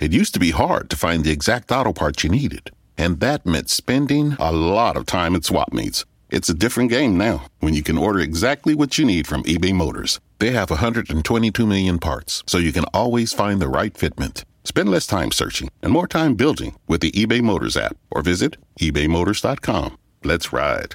It used to be hard to find the exact auto parts you needed, and that meant spending a lot of time at swap meets. It's a different game now when you can order exactly what you need from eBay Motors. They have 122 million parts, so you can always find the right fitment. Spend less time searching and more time building with the eBay Motors app or visit ebaymotors.com. Let's ride.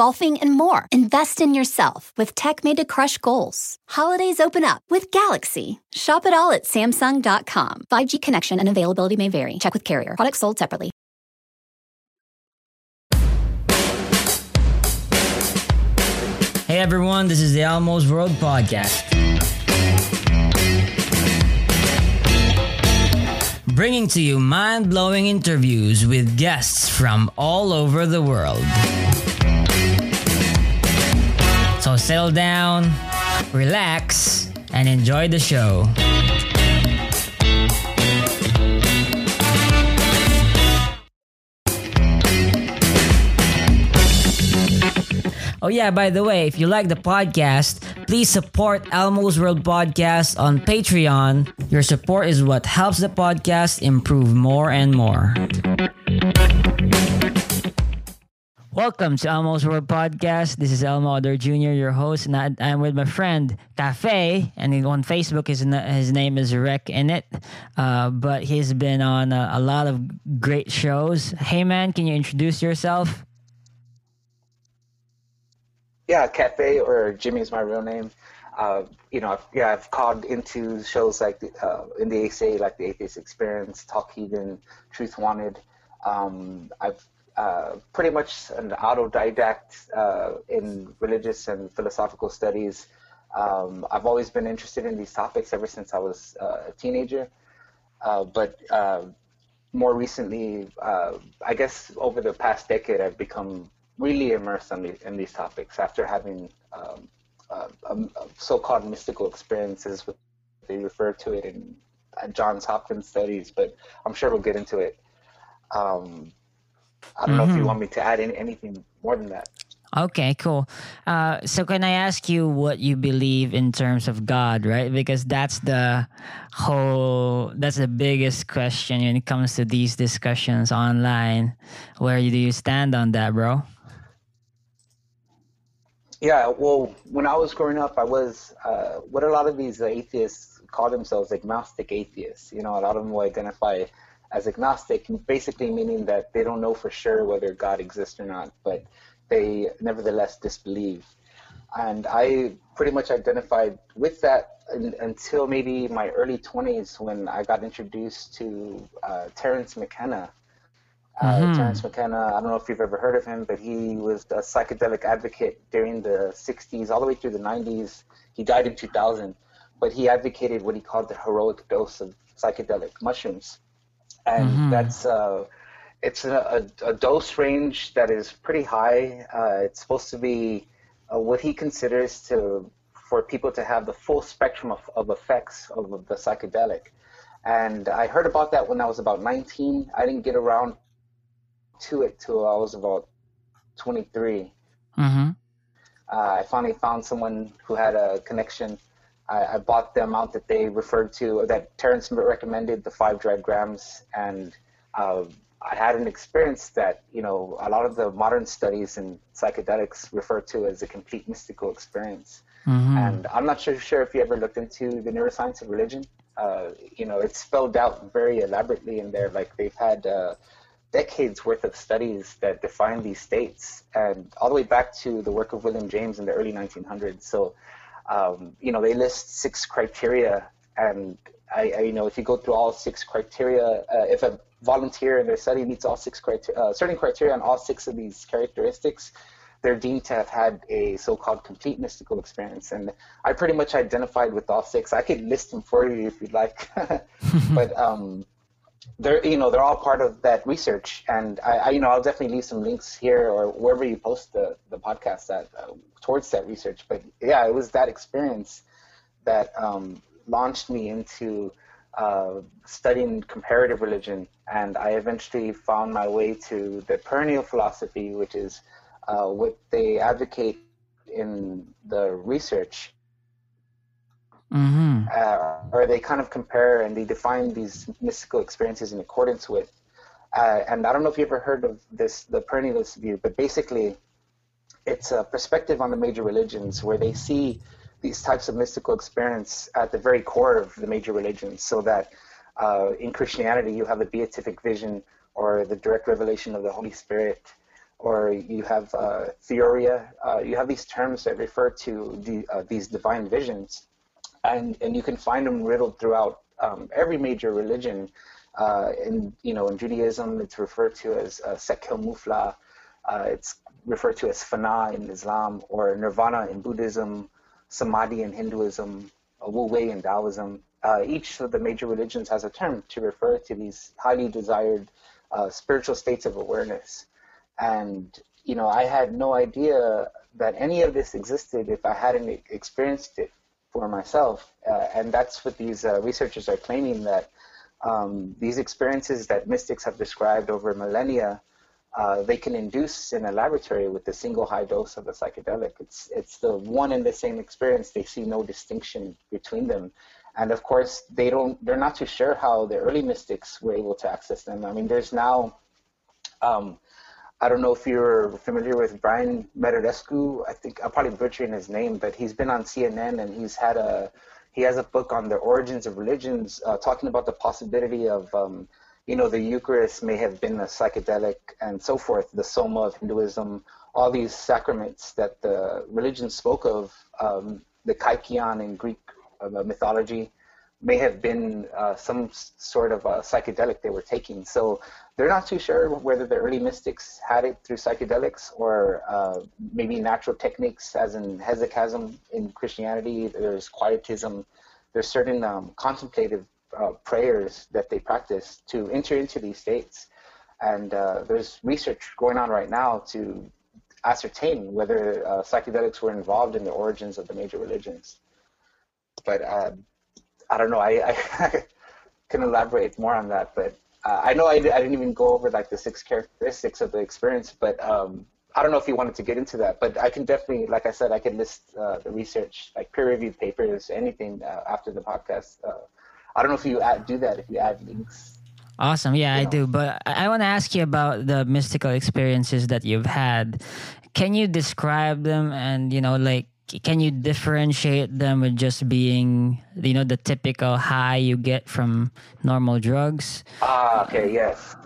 golfing, and more. Invest in yourself with tech made to crush goals. Holidays open up with Galaxy. Shop it all at Samsung.com. 5G connection and availability may vary. Check with carrier. Products sold separately. Hey everyone, this is the Elmo's World Podcast. Bringing to you mind blowing interviews with guests from all over the world. Settle down, relax, and enjoy the show. Oh, yeah, by the way, if you like the podcast, please support Elmo's World Podcast on Patreon. Your support is what helps the podcast improve more and more. Welcome to Elmo's World Podcast. This is Elmo Other Jr., your host, and I, I'm with my friend Kafei, and on Facebook his his name is Rek Init. Uh, but he's been on a, a lot of great shows. Hey man, can you introduce yourself? yeah, Kafei or Jimmy is my real name. Uh, you know, I've, yeah, I've called into shows like the, uh, in the ACA, like the Atheist Experience, Talk Heathen, Truth Wanted. Um, I've uh, pretty much an autodidact uh, in religious and philosophical studies. Um, I've always been interested in these topics ever since I was uh, a teenager. Uh, but more recently, I guess over the past decade, I've become really immersed in, in these topics after having um, um, so-called mystical experiences. With, they refer to it in Johns Hopkins studies, but I'm sure we'll get into it. Um, I don't mm-hmm. know if you mm-hmm. want me to add in anything more than that. Okay, cool. Uh, so, can I ask you what you believe in terms of God, right? Because that's the whole, that's the biggest question when it comes to these discussions online. Where do you stand on that, bro? Yeah, well, when I was growing up, I was uh, what a lot of these atheists call themselves agnostic atheists. You know, a lot of them will identify as agnostic, basically meaning that they don't know for sure whether God exists or not, but they nevertheless disbelieve. And I pretty much identified with that until maybe my early 20s when I got introduced to uh, Terence McKenna, uh, mm-hmm. Terence McKenna, I don't know if you've ever heard of him, but he was a psychedelic advocate during the 60s, all the way through the 90s. He died in 2000, but he advocated what he called the heroic dose of psychedelic mushrooms. And mm-hmm. that's, uh, it's a, a, a, dose range that is pretty high. Uh, it's supposed to be uh, what he considers to, for people to have the full spectrum of, of effects of, of the psychedelic. And I heard about that when I was about 19. I didn't get around to it till I was about 23. Mm-hmm. Uh, I finally found someone who had a connection. I, I, bought the amount that they referred to, that Terence recommended, the five dried grams, and uh, I had an experience that you know a lot of the modern studies in psychedelics refer to as a complete mystical experience. Mm-hmm. And I'm not sure, sure if you ever looked into the neuroscience of religion. Uh, you know, it's spelled out very elaborately in there. Like they've had uh, decades worth of studies that define these states and all the way back to the work of William James in the early 1900s. So, um, you know, they list six criteria and I, I, you know, if you go through all six criteria, uh, if a volunteer in their study meets all six criteria, uh, certain criteria on all six of these characteristics, they're deemed to have had a so-called complete mystical experience. And I pretty much identified with all six. I could list them for you if you'd like, but um, they're you know they're all part of that research, and I, I, you know I'll definitely leave some links here or wherever you post the the podcast that uh, towards that research. But yeah, it was that experience that um, launched me into uh, studying comparative religion, and I eventually found my way to the perennial philosophy, which is uh, what they advocate in the research. Mm-hmm. Uh, or they kind of compare and they define these mystical experiences in accordance with. Uh, and I don't know if you ever heard of this, the perennialist view, but basically, it's a perspective on the major religions where they see these types of mystical experience at the very core of the major religions, so that uh, in Christianity you have the beatific vision or the direct revelation of the Holy Spirit, or you have uh, theoria. Uh, you have these terms that refer to the, uh, these divine visions, and and you can find them riddled throughout um, every major religion. Uh, in you know in Judaism, it's referred to as uh, Mufla. Uh, it's referred to as Fana in Islam, or Nirvana in Buddhism, Samadhi in Hinduism, Wu Wei in Taoism. Uh, each of the major religions has a term to refer to these highly desired uh, spiritual states of awareness. And, you know, I had no idea that any of this existed if I hadn't experienced it for myself. Uh, and that's what these uh, researchers are claiming that um, these experiences that mystics have described over millennia uh, they can induce in a laboratory with a single high dose of a psychedelic. It's it's the one and the same experience. They see no distinction between them, and of course they don't. They're not too sure how the early mystics were able to access them. I mean, there's now. Um, I don't know if you're familiar with Brian Metarescu. I think I'm probably butchering his name, but he's been on CNN and he's had a he has a book on the origins of religions, uh, talking about the possibility of um, you know, the Eucharist may have been a psychedelic and so forth, the Soma of Hinduism, all these sacraments that the religion spoke of, um, the Kykeon in Greek uh, mythology, may have been uh, some sort of psychedelic they were taking. So they're not too sure whether the early mystics had it through psychedelics or uh, maybe natural techniques, as in hesychasm in Christianity. There's quietism. There's certain um, contemplative uh, prayers that they practice to enter into these states. And uh, there's research going on right now to ascertain whether uh, psychedelics were involved in the origins of the major religions. But uh, I don't know. I, I can elaborate more on that. But uh, I know I, I, didn't even go over like the six characteristics of the experience. But um, I don't know if you wanted to get into that. But I can definitely, like I said, I can list uh, the research, like peer-reviewed papers, anything after the podcast I don't know if you add, do that if you add links. Awesome. Yeah, I know. do. But I want to ask you about the mystical experiences that you've had. Can you describe them and, you know, like, can you differentiate them with just being, you know, the typical high you get from normal drugs? Ah, okay, yes.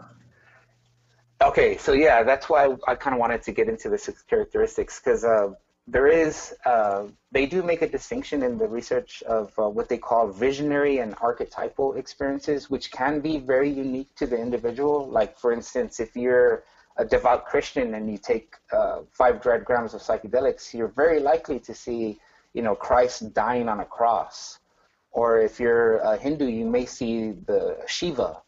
Okay, so yeah, that's why I kind of wanted to get into the six characteristics because uh, there is, uh, they do make a distinction in the research of uh, what they call visionary and archetypal experiences, which can be very unique to the individual. Like, for instance, if you're a devout Christian and you take uh, five grams of psychedelics, you're very likely to see, you know, Christ dying on a cross. Or if you're a Hindu, you may see the Shiva.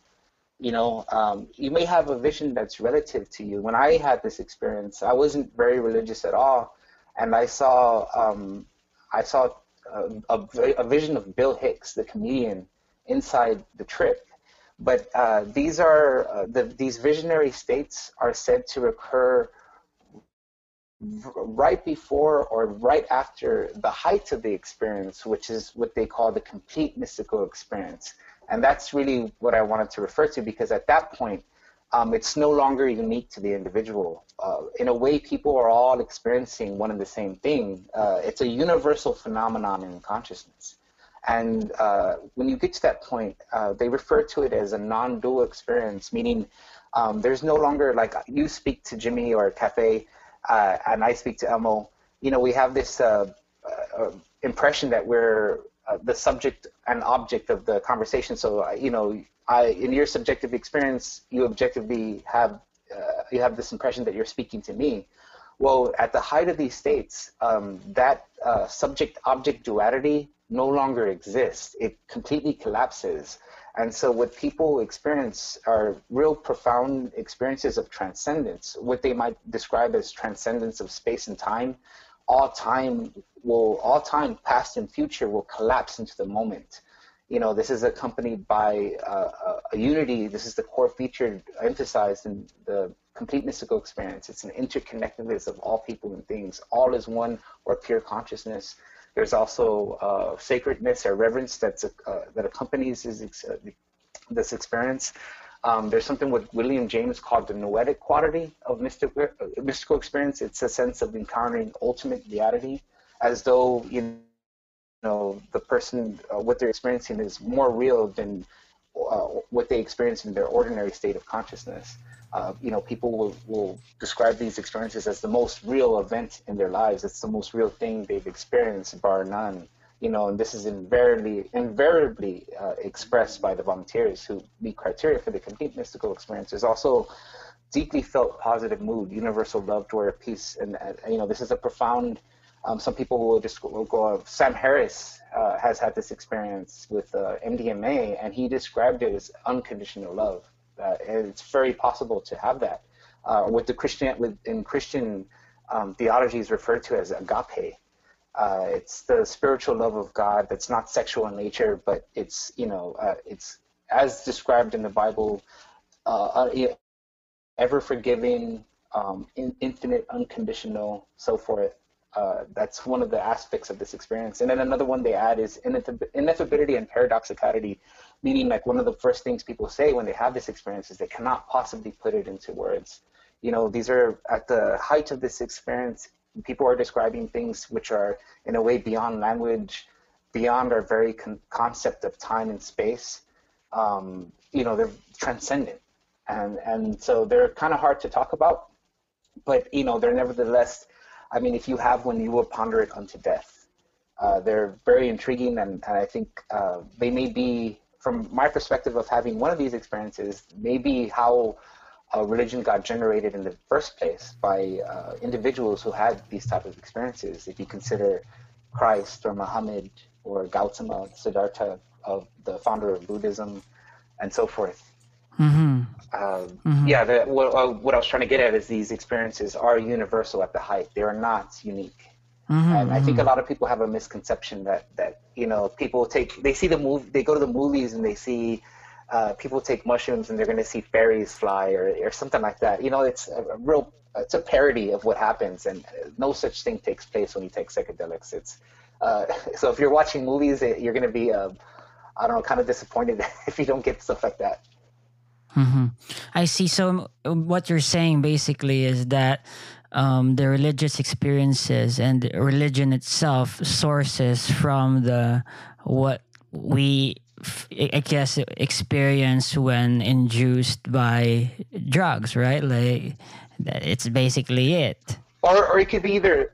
You know, um, you may have a vision that's relative to you. When I had this experience, I wasn't very religious at all and I saw um, I saw a, a, a, vision of Bill Hicks, the comedian, inside the trip. But uh, these are uh, the, these visionary states are said to occur right before or right after the height of the experience, which is what they call the complete mystical experience. And that's really what I wanted to refer to because at that point, um, it's no longer unique to the individual. Uh, in a way, people are all experiencing one and the same thing. Uh, it's a universal phenomenon in consciousness. And uh, when you get to that point, uh, they refer to it as a non dual experience, meaning um, there's no longer like you speak to Jimmy or Kafei, uh, and I speak to Elmo. You know, we have this uh, impression that we're the subject and object of the conversation. So, you know, I, in your subjective experience, you objectively have uh, you have this impression that you're speaking to me. Well, at the height of these states, um, that uh, subject-object duality no longer exists. It completely collapses. And so, what people experience are real profound experiences of transcendence, what they might describe as transcendence of space and time. All time will, all time, past and future, will collapse into the moment. You know, this is accompanied by uh, a unity. This is the core feature emphasized in the complete mystical experience. It's an interconnectedness of all people and things. All is one or pure consciousness. There's also uh, sacredness or reverence that's uh, that accompanies this, uh, this experience. Um, there's something what William James called the noetic quality of mystical, mystical experience. It's a sense of encountering ultimate reality, as though you know the person uh, what they're experiencing is more real than uh, what they experience in their ordinary state of consciousness uh, you know, people will, will describe these experiences as the most real event in their lives. It's the most real thing they've experienced, bar none. You know, and this is invariably, invariably uh, expressed by the volunteers who meet criteria for the complete mystical experience. There's also deeply felt positive mood, universal love, joy, peace. And, uh, you know, this is a profound, um, some people will just will go, Sam Harris uh, has had this experience with uh, MDMA, and he described it as unconditional love uh, and it's very possible to have that. Uh, what the Christian in Christian um, theology is referred to as agape. Uh, it's the spiritual love of God that's not sexual in nature, but it's you know uh, it's as described in the Bible, uh, uh, ever forgiving, um, in, infinite, unconditional, so forth. Uh, that's one of the aspects of this experience. And then another one they add is ineffability and paradoxicality, meaning like one of the first things people say when they have this experience is they cannot possibly put it into words. You know, these are at the height of this experience, people are describing things which are in a way beyond language, beyond our very con- concept of time and space. Um, you know, they're transcendent. And, and so they're kind of hard to talk about, but, you know, they're nevertheless, I mean, if you have one, you will ponder it unto death. Uh, they're very intriguing, and, and I think uh, they may be from my perspective of having one of these experiences, maybe how a religion got generated in the first place by uh, individuals who had these type of experiences. If you consider Christ or Muhammad or Gautama, Siddhartha, of the founder of Buddhism, and so forth. Mm-hmm. Uh, mm-hmm. Yeah, the, what, uh, what I was trying to get at is these experiences are universal at the height. They are not unique. Mm-hmm, and I think a mm-hmm. lot of people have a misconception that that you know people take they see the movie they go to the movies and they see uh, people take mushrooms and they're going to see fairies fly or or something like that. You know, it's a, a, real it's a parody of what happens, and no such thing takes place when you take psychedelics. It's uh, so if you're watching movies, you're going to be uh, I don't know, kind of disappointed if you don't get stuff like that. Mm-hmm. I see. So what you're saying basically is that um, the religious experiences and religion itself sources from the what we I guess experience when induced by drugs, right? Like it's basically it. Or, or it could be either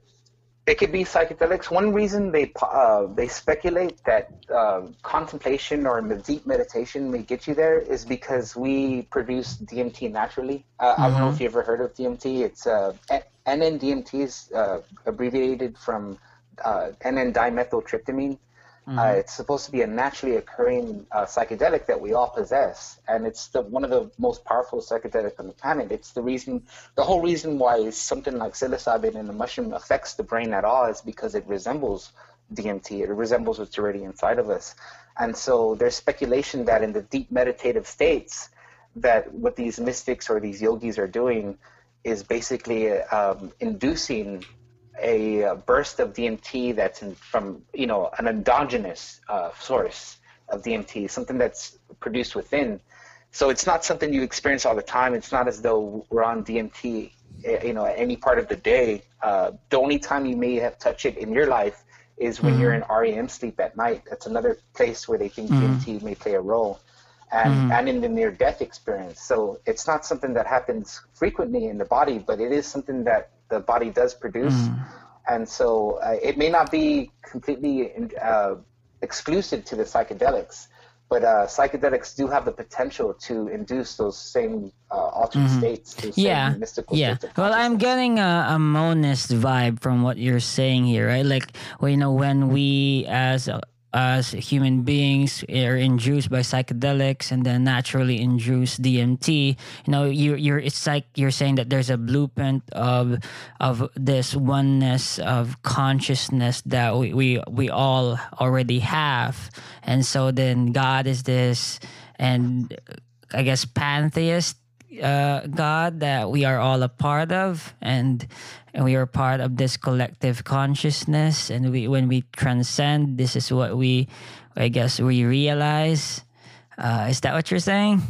it could be psychedelics. One reason they uh, they speculate that uh, contemplation or deep meditation may get you there is because we produce DMT naturally. Uh, mm-hmm. I don't know if mm-hmm. you ever heard of DMT. It's uh, NN-DMT is uh, abbreviated from uh, NN-dimethyltryptamine. Mm-hmm. Uh, it's supposed to be a naturally occurring uh, psychedelic that we all possess, and it's the, one of the most powerful psychedelics on the planet. It's the reason, the whole reason why something like psilocybin in the mushroom affects the brain at all is because it resembles DMT. It resembles what's already inside of us, and so there's speculation that in the deep meditative states, that what these mystics or these yogis are doing is basically um, inducing a burst of DMT that's in, from you know an endogenous uh, source of DMT, something that's produced within. So it's not something you experience all the time. It's not as though we're on DMT, eh, you know, at any part of the day. Uh, the only time you may have touched it in your life is when mm-hmm. you're in REM sleep at night. That's another place where they think mm-hmm. DMT may play a role. And, mm-hmm. and in the near death experience. So it's not something that happens frequently in the body, but it is something that the body does produce. Mm. And so uh, it may not be completely uh, exclusive to the psychedelics, but uh, psychedelics do have the potential to induce those same uh, altered mm-hmm. states. yeah, yeah. Well, I'm getting a, a, monist vibe from what you're saying here, right? Like, well, you know, when we as as human beings are induced by psychedelics and then naturally induce DMT. You know, you you're it's like you're saying that there's a blueprint of of this oneness of consciousness that we we, we all already have, and so then God is this, and I guess pantheist uh, God that we are all a part of, and and we are part of this collective consciousness. And we, when we transcend, this is what we, I guess, we realize. Uh, is that what you're saying?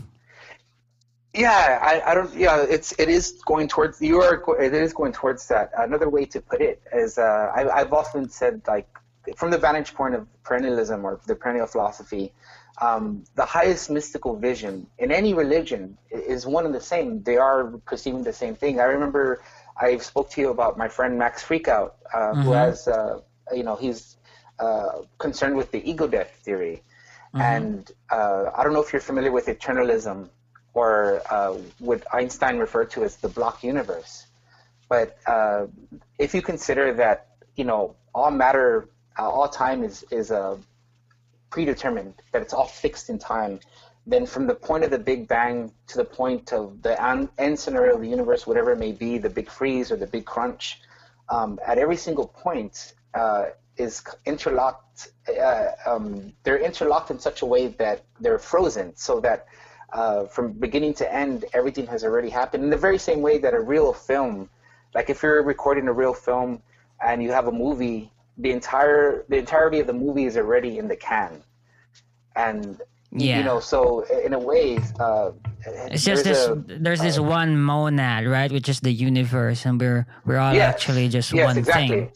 Yeah, I, I don't. Yeah, it's it is going towards you are. It is going towards that. Another way to put it is, uh, I, I've often said like from the vantage point of perennialism or the perennial philosophy, um, the highest mystical vision in any religion is one and the same. They are perceiving the same thing. I remember I spoke to you about my friend Max Freakout, uh, mm-hmm. who has, uh, you know, he's uh, concerned with the ego death theory. Mm-hmm. And uh, I don't know if you're familiar with eternalism or uh, what Einstein referred to as the block universe. But uh, if you consider that, you know, all matter, all time is, is a predetermined, that it's all fixed in time, then from the point of the Big Bang to the point of the end scenario of the universe, whatever it may be, the big freeze or the big crunch, um, at every single point uh, is interlocked. Uh, um, they're interlocked in such a way that they're frozen, so that uh, from beginning to end, everything has already happened. In the very same way that a real film, like if you're recording a real film and you have a movie the entire the entirety of the movie is already in the can, and yeah. you know, so in a way, uh, it's just this. A, there's uh, this one monad, right, which is the universe, and we're we're all yes, actually just yes, one exactly. thing.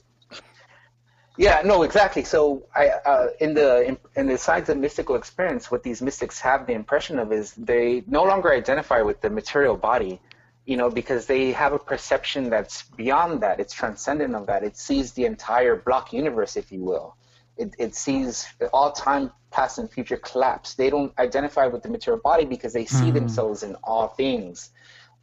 Yeah, no, exactly. So, I uh, in the in, in the science of mystical experience, what these mystics have the impression of is they no longer identify with the material body you know, because they have a perception that's beyond that. It's transcendent of that. It sees the entire block universe, if you will. It, it sees all time, past, and future collapse. They don't identify with the material body because they see mm. themselves in all things.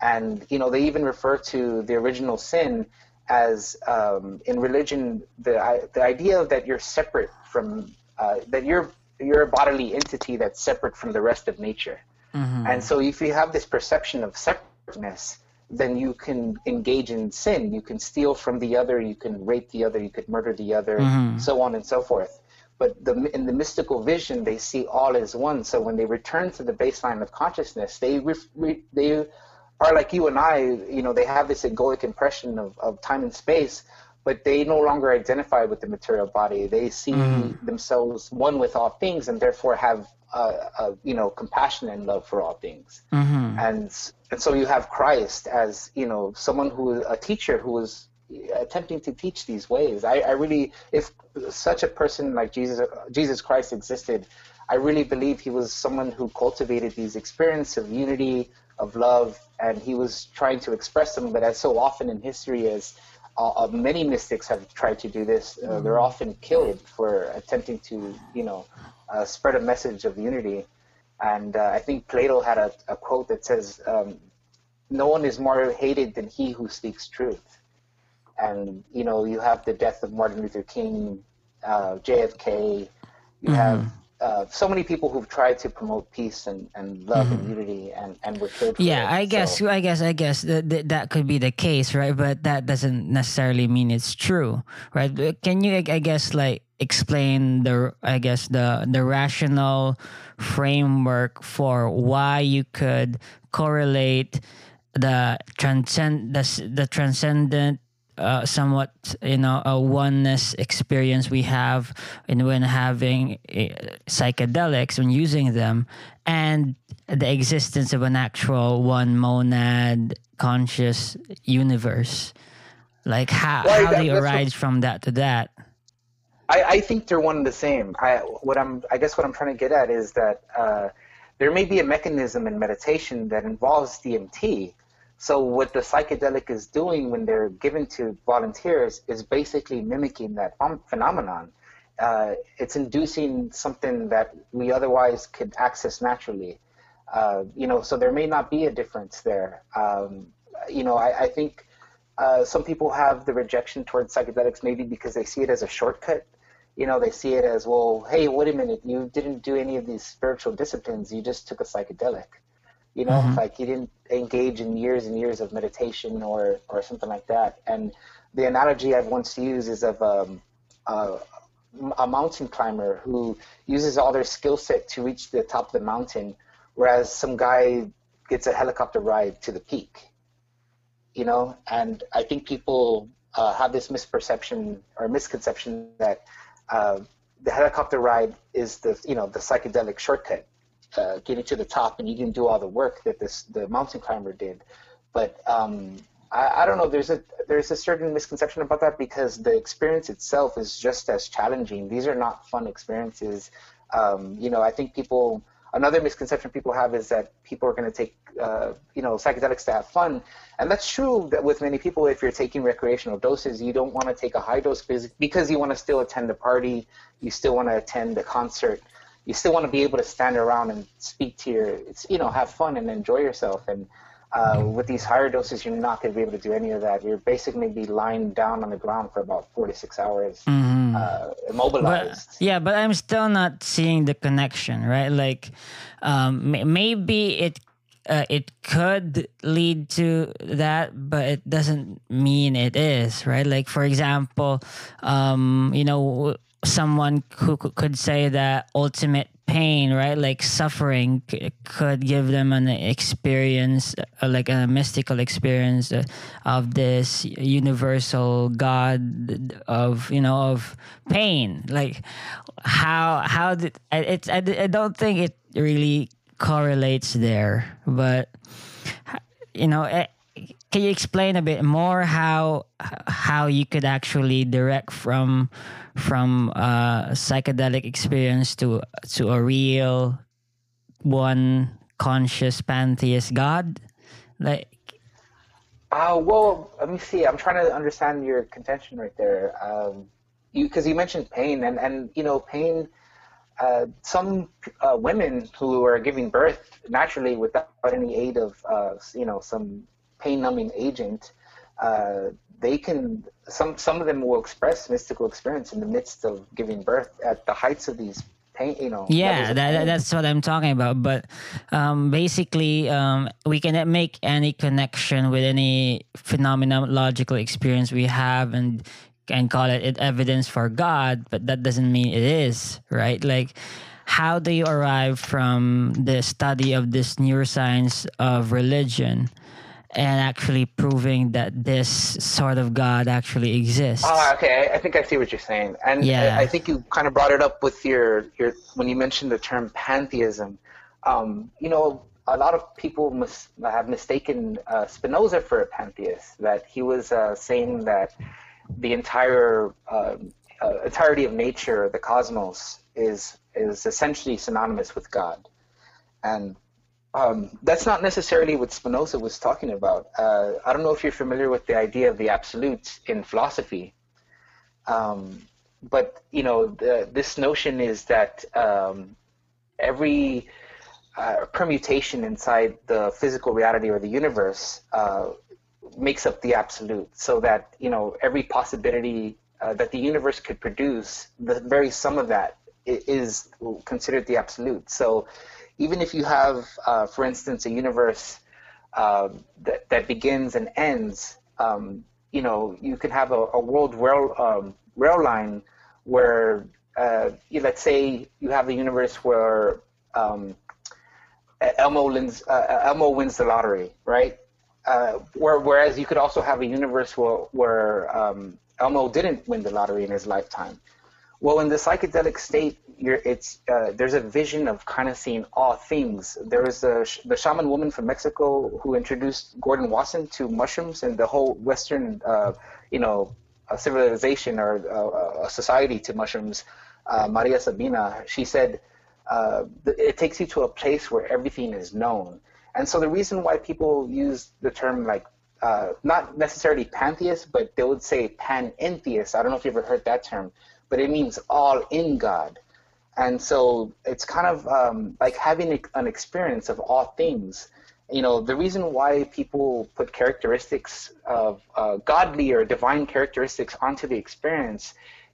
And, you know, they even refer to the original sin as, um, in religion, the, the idea that you're separate from, uh, that you're, you're a bodily entity that's separate from the rest of nature. Mm-hmm. And so if you have this perception of separate then you can engage in sin. You can steal from the other, you can rape the other, you could murder the other, mm-hmm. so on and so forth. But the, in the mystical vision, they see all as one. So when they return to the baseline of consciousness, they re, they are like you and I. You know, they have this egoic impression of, of time and space, but they no longer identify with the material body. They see mm-hmm. themselves one with all things, and therefore have uh, uh, you know compassion and love for all things. Mm-hmm. And and so you have Christ as you know someone who a teacher who is attempting to teach these ways. I, I really, if such a person like Jesus Jesus Christ existed, I really believe he was someone who cultivated these experiences of unity, of love, and he was trying to express them. But as so often in history is. Uh, uh, many mystics have tried to do this. Uh, they're mm-hmm. often killed for attempting to, you know, uh, spread a message of unity. And uh, I think Plato had a, a quote that says, um, "No one is more hated than he who speaks truth." And you know, you have the death of Martin Luther King, uh, JFK. You mm-hmm. have uh, so many people who've tried to promote peace and, and love mm-hmm. and unity and, and were killed. Yeah, I guess so. I guess I guess that, that that could be the case, right? But that doesn't necessarily mean it's true, right? Can you I guess like explain the I guess the the rational framework for why you could correlate the transcend the, the transcendent uh, somewhat you know a oneness experience we have in when having uh, psychedelics when using them and the existence of an actual one monad conscious universe. Like how, well, how do you arise from that to that? I, I, think they're one and the same. I, what I'm, I guess what I'm trying to get at is that uh, there may be a mechanism in meditation that involves DMT so what the psychedelic is doing when they're given to volunteers is basically mimicking that phenomenon. Uh, it's inducing something that we otherwise could access naturally. Uh, you know, so there may not be a difference there. Um, you know, I, I think uh, some people have the rejection towards psychedelics maybe because they see it as a shortcut. you know, they see it as, well, hey, wait a minute, you didn't do any of these spiritual disciplines, you just took a psychedelic. You know, mm-hmm. like you didn't engage in years and years of meditation or, or something like that. And the analogy I've once used is of um, uh, a mountain climber who uses all their skill set to reach the top of the mountain, whereas some guy gets a helicopter ride to the peak. You know, and I think people uh, have this misperception or misconception that uh, the helicopter ride is the you know the psychedelic shortcut, uh, getting to the top, and you didn't do all the work that this the mountain climber did. But um, I, I, don't know. There's a there's a certain misconception about that because the experience itself is just as challenging. These are not fun experiences. Um, you know, I think people another misconception people have is that people are going to take uh, you know psychedelics to have fun and that's true that with many people if you're taking recreational doses you don't want to take a high dose because you want to still attend the party you still want to attend the concert you still want to be able to stand around and speak to your you know have fun and enjoy yourself and uh, with these higher doses, you're not going to be able to do any of that. You're basically be lying down on the ground for about four to six hours, mm-hmm. uh, immobilized. But, yeah, but I'm still not seeing the connection, right? Like, um, maybe it uh, it could lead to that, but it doesn't mean it is, right? Like, for example, um, you know, someone who could say that ultimate pain, right? Like suffering could give them an experience, uh, like a mystical experience uh, of this universal God of you know of pain. Like how how did it's I, I don't think it really correlates there, but you know. Can you explain a bit more how how you could actually direct from from a psychedelic experience to to a real one conscious pantheist god? Like uh, well let me see. I'm trying to understand your contention right there. Um, you because you mentioned pain and and you know pain uh, some uh, women who are giving birth naturally without any aid of uh, you know some pain numbing agent uh, they can some some of them will express mystical experience in the midst of giving birth at the heights of these pain you know yeah that, that's what i'm talking about. But um, basically um, we cannot make any connection with any phenomenological experience we have and and call it evidence for god but that doesn't mean it is right? Like how do you arrive from the study of this neuroscience of religion and actually proving that this sort of God actually exists. Oh, okay. I, think I see what you're saying, and yeah. I, I, think you kind of brought it up with your your when you mentioned the term pantheism. Um, you know, a lot of people must have mistaken uh, Spinoza for a pantheist. That he was uh, saying that the entire uh, uh entirety of nature, the cosmos, is is essentially synonymous with God, and um, that's not necessarily what Spinoza was talking about. Uh, I don't know if you're familiar with the idea of the absolute in philosophy, um, but you know the, this notion is that um, every uh, permutation inside the physical reality or the universe uh, makes up the absolute. So that you know every possibility uh, that the universe could produce, the very sum of that is considered the absolute. So even if you have, uh, for instance, a universe uh, that, that begins and ends, um, you know, you can have a, a world rail, um, rail line where, uh, you, let's say, you have a universe where um, Elmo, wins, uh, Elmo wins the lottery, right? Uh, where, whereas you could also have a universe where, where um, Elmo didn't win the lottery in his lifetime. Well, in the psychedelic state, it's uh, there's a vision of kind of seeing all things. There was a, the shaman woman from Mexico who introduced Gordon Wasson to mushrooms and the whole Western, uh, you know, civilization or uh, society to mushrooms. Uh, Maria Sabina, she said, uh, it takes you to a place where everything is known. And so the reason why people use the term like uh, not necessarily pantheist, but they would say panentheist. I don't know if you ever heard that term but it means all in God. And so it's kind of um, like having an experience of all things. You know, the reason why people put characteristics of uh, godly or divine characteristics onto the experience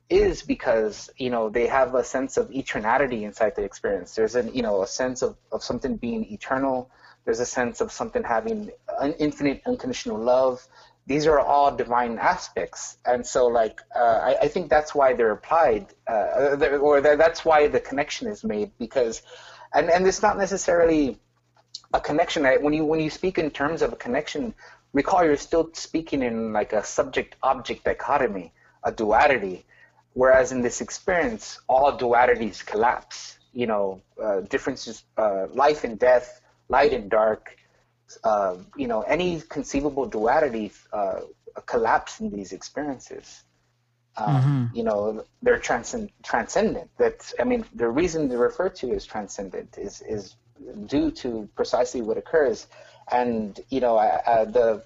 is because you know they have a sense of eternality inside the experience. There's an you know a sense of, of something being eternal. There's a sense of something having an infinite unconditional love. These are all divine aspects, and so like uh, I, I, think that's why they're applied, uh, or that's why the connection is made because, and and it's not necessarily a connection. When you when you speak in terms of a connection, recall you're still speaking in like a subject object dichotomy, a duality Whereas in this experience, all dualities collapse. You know, uh, differences, uh, life and death, light and dark. Uh, you know, any conceivable duality uh, collapse in these experiences. Um, mm-hmm. You know, they're transcend- transcendent. That's, I mean, the reason they refer to as transcendent is is due to precisely what occurs. And you know, I, the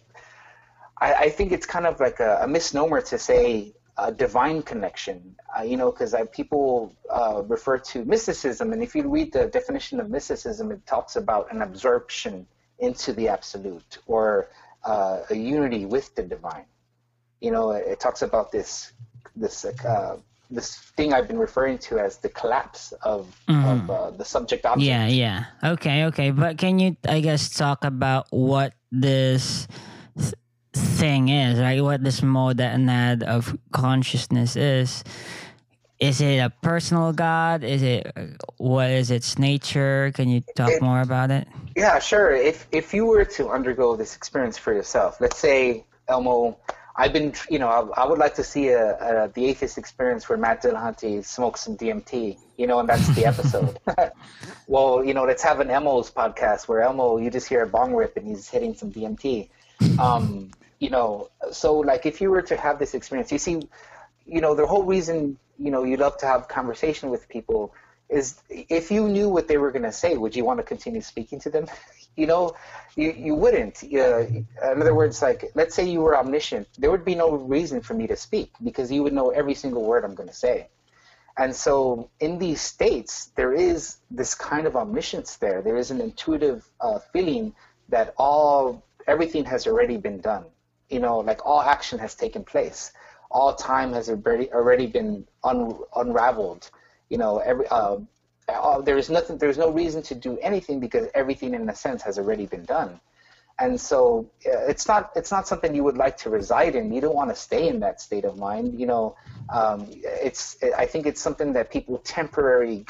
I, I, think it's kind of like a, a misnomer to say a divine connection. Uh, you know, because people uh, refer to mysticism, and if you read the definition of mysticism, it talks about an absorption into the absolute or uh, a unity with the divine. You know, it, it talks about this this uh, this thing I've been referring to as the collapse of, mm. of uh, the subject object. Yeah, yeah. Okay, okay. But can you, I guess, talk about what this thing is, right? What this monad of consciousness is. Is it a personal God? Is it what is its nature? Can you talk it, more about it? Yeah, sure. If if you were to undergo this experience for yourself, let's say Elmo, I've been, you know, I, I would like to see a, a, the atheist experience where Matt Dillahunty smokes some DMT, you know, and that's the episode. well, you know, let's have an Elmo's podcast where Elmo, you just hear a bong rip and he's hitting some DMT. Um, you know, so like if you were to have this experience, you see, you know, the whole reason, you know, you love to have conversation with people is if you knew what they were going to say, would you want to continue speaking to them? you know, you, you wouldn't. Uh, in other words, like, let's say you were omniscient, there would be no reason for me to speak because you would know every single word I'm going to say. And so in these states, there is this kind of omniscience there. There is an intuitive uh, feeling that all everything has already been done you know, like all action has taken place. All time has already already been un, unraveled. You know, every uh, all, there is nothing. There's no reason to do anything because everything, in a sense, has already been done. And so uh, it's not it's not something you would like to reside in. You don't want to stay in that state of mind. You know, um, it's I think it's something that people temporarily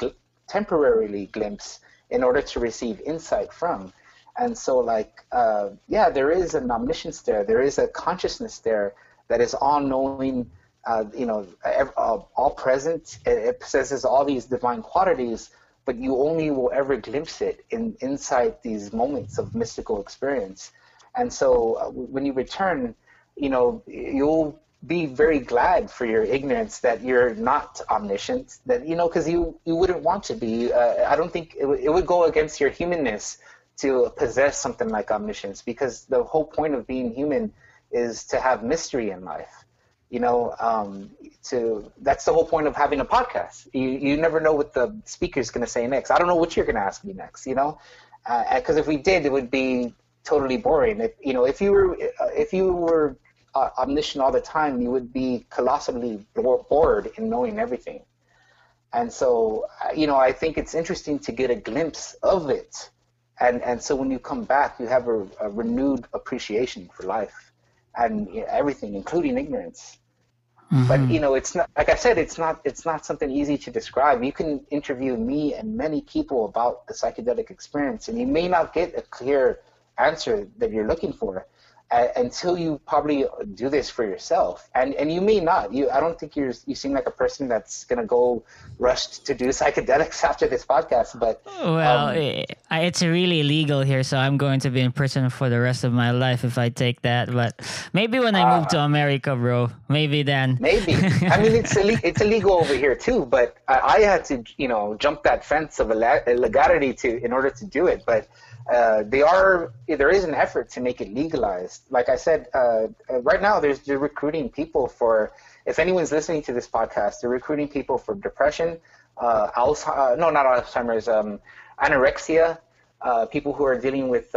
temporarily glimpse in order to receive insight from. And so, like, uh, yeah, there is an omniscience there. There is a consciousness there that is all knowing, uh, you know, uh, all present. It, possesses all these divine qualities, but you only will ever glimpse it in inside these moments of mystical experience. And so, uh, when you return, you know, you'll be very glad for your ignorance that you're not omniscient. That you know, because you you wouldn't want to be. Uh, I don't think it, it would go against your humanness to possess something like omniscience because the whole point of being human is to have mystery in life you know um, to that's the whole point of having a podcast. You, you never know what the speaker is going to say next. I don't know what you're going to ask me next you know? Because uh, if we did it would be totally boring. If you know if you were if you were uh, omniscient all the time you would be colossally bored in knowing everything. And so uh, you know i think it's interesting to get a glimpse of it. And and so when you come back, you have a, a renewed appreciation for life and you know, everything, including ignorance. Mm-hmm. But you know, it's not like I said, it's not it's not something easy to describe. You can interview me and many people about the psychedelic experience, and you may not get a clear answer that you're looking for until you probably do this for yourself. And and you may not. You I don't think you're you seem like a person that's gonna go rush to do psychedelics after this podcast. But well, um, it, it's really illegal here, so I'm going to be in prison for the rest of my life if I take that. But maybe when I uh, move to America, bro, maybe then. Maybe. I mean, it's illegal, it's illegal over here too. But I, I had to you know jump that fence of illegality to in order to do it. But uh, they are there is an effort to make it legalized. Like I said, uh, uh, right now there's they're recruiting people for. If anyone's listening to this podcast, they're recruiting people for depression, uh, Alzheimer's, no, not Alzheimer's, um, anorexia, uh, people who are dealing with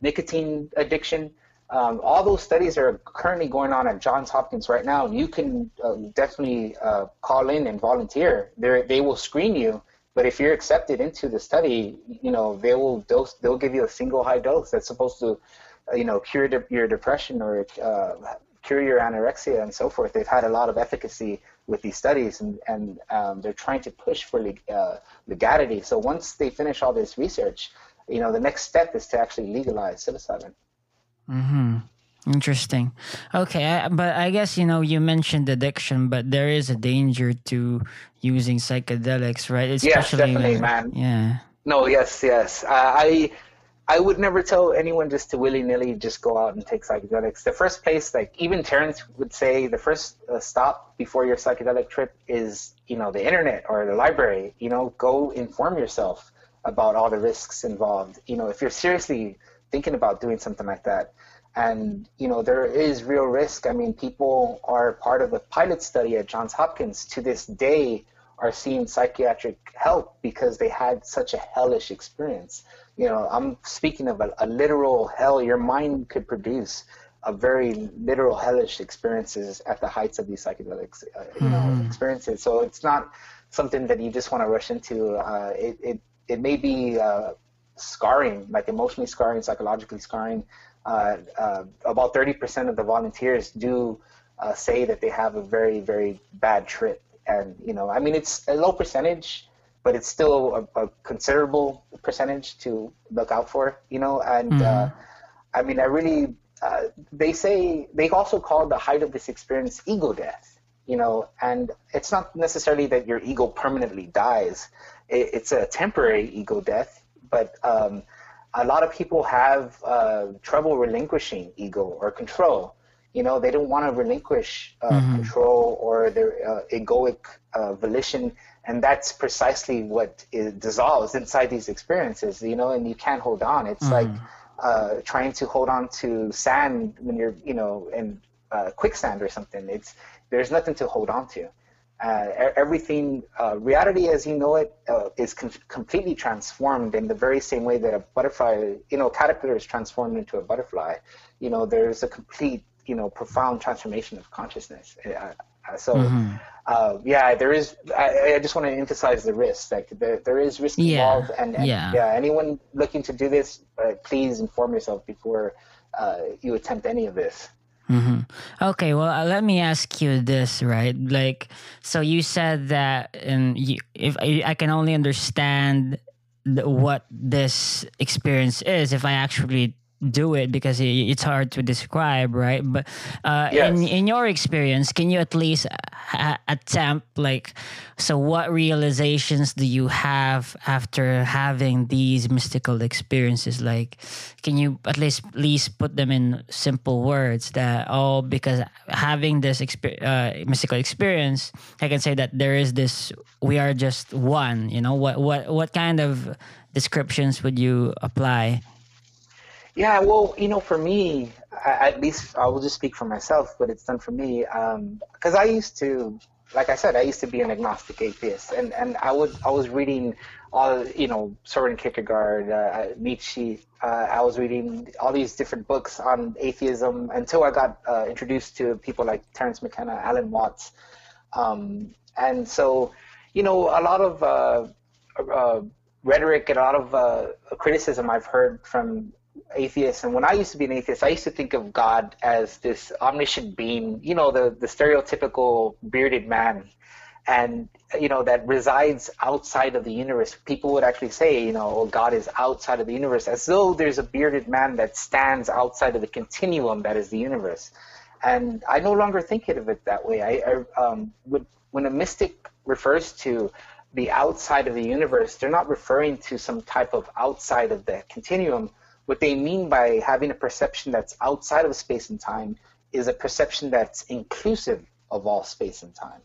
nicotine addiction, Um, all those studies are currently going on at Johns Hopkins right now. You can uh, definitely uh, call in and volunteer. They they will screen you, but if you're accepted into the study, you know they will dose. They'll give you a single high dose that's supposed to, uh, you know, cure de- your depression or uh, cure your anorexia and so forth. They've had a lot of efficacy with these studies, and and um, they're trying to push for leg- uh, legality. So once they finish all this research, you know, the next step is to actually legalize psilocybin. Mm-hmm. Interesting. Okay, I, but I guess you know you mentioned addiction, but there is a danger to using psychedelics, right? Especially yes, definitely, man. Yeah. No, yes, yes. Uh, I I would never tell anyone just to willy nilly just go out and take psychedelics. The first place, like even Terence would say, the first uh, stop before your psychedelic trip is you know the internet or the library. You know, go inform yourself about all the risks involved. You know, if you're seriously thinking about doing something like that. And you know there is real risk. I mean, people are part of the pilot study at Johns Hopkins to this day are seeing psychiatric help because they had such a hellish experience. You know, I'm speaking of a, a literal hell your mind could produce a very literal hellish experiences at the heights of these psychedelics, uh, you know, mm-hmm. experiences. So it's not something that you just want to rush into. Uh, it, it it may be uh, scarring, like emotionally scarring, psychologically scarring. Uh, uh, about 30% of the volunteers do uh, say that they have a very, very bad trip. And, you know, I mean, it's a low percentage, but it's still a, a considerable percentage to look out for, you know. And mm-hmm. I mean, I really, uh, they say, they also call the height of this experience ego death, you know, and it's not necessarily that your ego permanently dies, it, it's a temporary ego death but um, a lot of people have uh, trouble relinquishing ego or control. You know, they don't want to relinquish uh, mm-hmm. control or their uh, egoic uh, volition, and that's precisely what is, dissolves inside these experiences. You know, and you can't hold on. It's mm-hmm. like uh, trying to hold on to sand when you're, you know, in uh, quicksand or something. It's there's nothing to hold on to. Uh, everything, uh, reality as you know it, uh, is com- completely transformed in the very same way that a butterfly, you know, caterpillar is transformed into a butterfly. You know, there's a complete, you know, profound transformation of consciousness. Uh, uh, so, mm-hmm. Uh, yeah, there is. I, I, just want to emphasize the risk. Like there, there is risk yeah. involved, and, and yeah. yeah. anyone looking to do this, please inform yourself before you attempt any of this. Mm-hmm. Okay, well, uh, let me ask you this, right? Like, so you said that, and you, if I, I, can only understand what this experience is if I actually do it because it's hard to describe, right? But uh, yes. in in your experience, can you at least uh, attempt like so? What realizations do you have after having these mystical experiences? Like, can you at least please put them in simple words that oh, because having this exper- uh, mystical experience, I can say that there is this. We are just one. You know what? What what kind of descriptions would you apply? Yeah, well, you know, for me, at least I will just speak for myself, but it's done for me. Because um, I used to, like I said, I used to be an agnostic atheist, and, and I would I was reading all you know Soren Kierkegaard, uh, Nietzsche. Uh, I was reading all these different books on atheism until I got uh, introduced to people like Terence McKenna, Alan Watts, um, and so you know a lot of uh, uh, rhetoric and a lot of uh, criticism I've heard from atheist and when i used to be an atheist i used to think of god as this omniscient being you know the, the stereotypical bearded man and you know that resides outside of the universe. People would actually say you know oh, god is outside of the universe as though there's a bearded man that stands outside of the continuum that is the universe. And i no longer think of it that way. I, I um, would, when a mystic refers to the outside of the universe they're not referring to some type of outside of the continuum what they mean by having a perception that's outside of space and time is a perception that's inclusive of all space and time.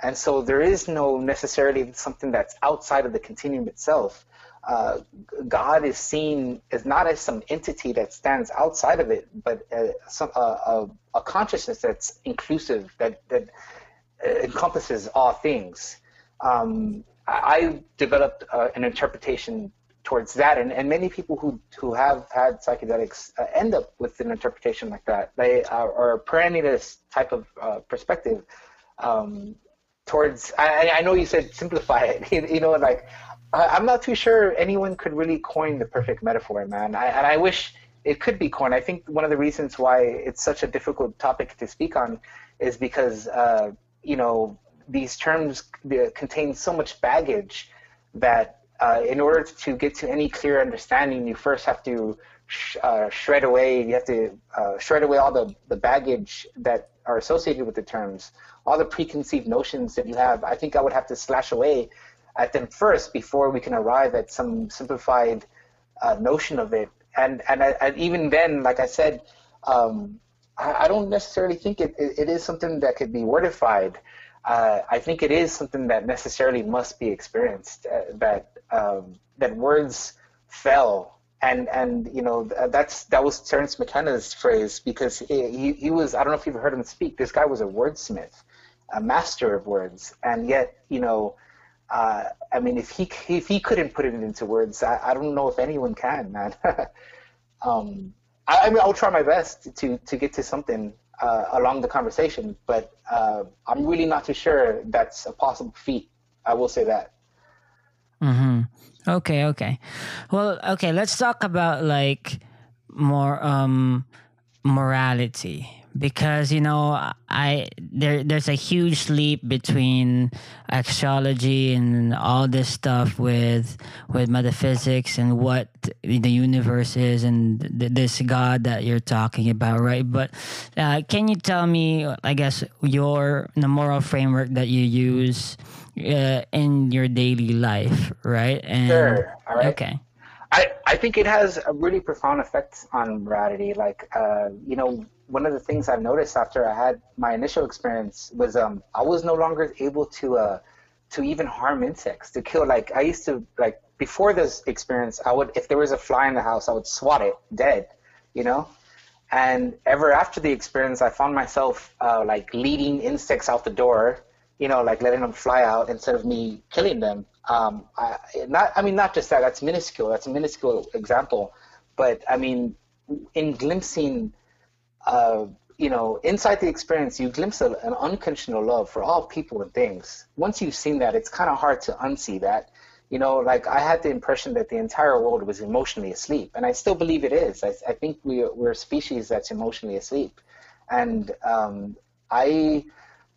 And so there is no necessarily something that's outside of the continuum itself. Uh, God is seen as not as some entity that stands outside of it, but a, a, a consciousness that's inclusive, that, that encompasses all things. Um, I developed uh, an interpretation towards that. And, and many people who, who have had psychedelics uh, end up with an interpretation like that. They are, are a perennialist type of uh, perspective um, towards. I, I know you said simplify it. you, you know, like I, am not too sure anyone could really coin the perfect metaphor, man. I, and I wish it could be coined. I think one of the reasons why it's such a difficult topic to speak on is because uh, you know these terms contain so much baggage that uh, in order to get to any clear understanding, you first have to sh- uh, shred away. You have to uh, shred away all the, the baggage that are associated with the terms, all the preconceived notions that you have. I think I would have to slash away at them first before we can arrive at some simplified uh, notion of it. And and, I, and even then, like I said, um, I, I, don't necessarily think it, it, it is something that could be wordified. Uh, I think it is something that necessarily must be experienced. Uh, that um, that words fell, and and you know that's that was Terence McKenna's phrase because he, he, was I don't know if you've heard him speak. This guy was a wordsmith, a master of words, and yet you know uh, I mean, if he if he couldn't put it into words, I, I don't know if anyone can, man. um, I, I, mean, I'll try my best to to get to something uh, along the conversation, but uh, I'm really not too sure that's a possible feat. I will say that. Hmm. Okay. Okay. Well. Okay. Let's talk about like more um morality because you know I there there's a huge leap between axiology and all this stuff with with metaphysics and what the universe is and th- this God that you're talking about, right? But uh, can you tell me, I guess, your the moral framework that you use uh, in your daily life, right? And, sure. All right. Okay. I, I think it has a really profound effect on morality. Like, uh, you know, one of the things I've noticed after I had my initial experience was um, I was no longer able to uh, to even harm insects, to kill. Like I used to like before this experience, I would if there was a fly in the house, I would swat it dead, you know. And ever after the experience, I found myself uh, like leading insects out the door, you know, like letting them fly out instead of me killing them. Um, I, not, I mean, not just that. That's minuscule. That's a minuscule example, but I mean, in glimpsing uh, you know, inside the experience, you glimpse an unconditional love for all people and things. Once you've seen that, it's kind of hard to unsee that. You know, like I had the impression that the entire world was emotionally asleep, and I still believe it is. I, I think we, we're a species that's emotionally asleep. And um, I,